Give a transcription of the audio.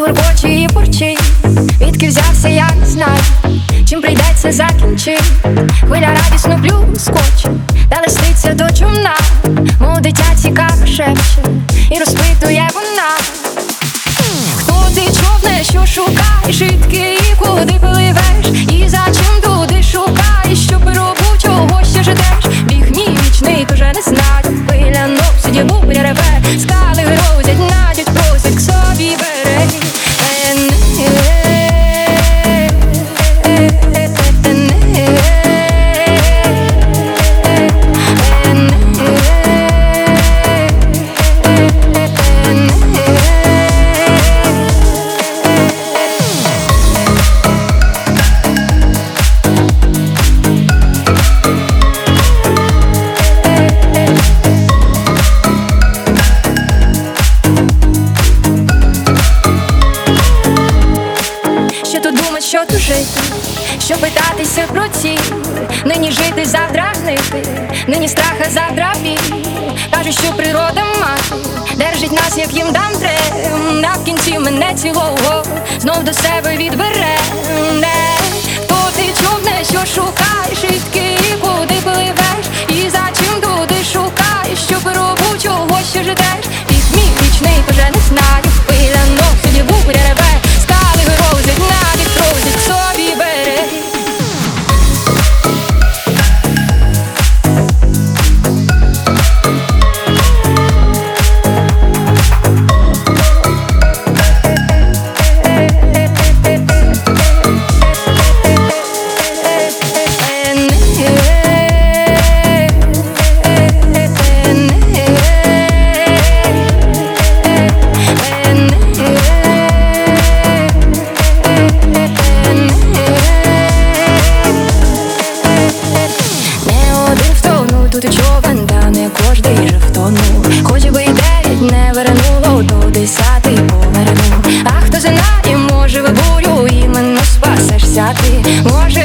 День і порчий, відки взявся, я не знаю, чим прийдеться закінчить, хвиля радісно блюскоче, та листиться до чумна, мов дитя цікаво шепче, і розпитує вона, хто ти човне, що шукаєш, житки, і куди пливеш, і за чим туди шукаєш, що пиробу, чого ще ждеш, біг ні вічний, уже не знать, хвиля носить, буря реве, скали розять надять. Що питатися про ці Нині жити, завтра гнити, нині страха, завтра Кажуть, що природа мати держить нас, як їм дам трем На в кінці мене цілого знов до себе відбере. Не Хто ти човне, що шукаєш, може і мене спасешся. Ти Може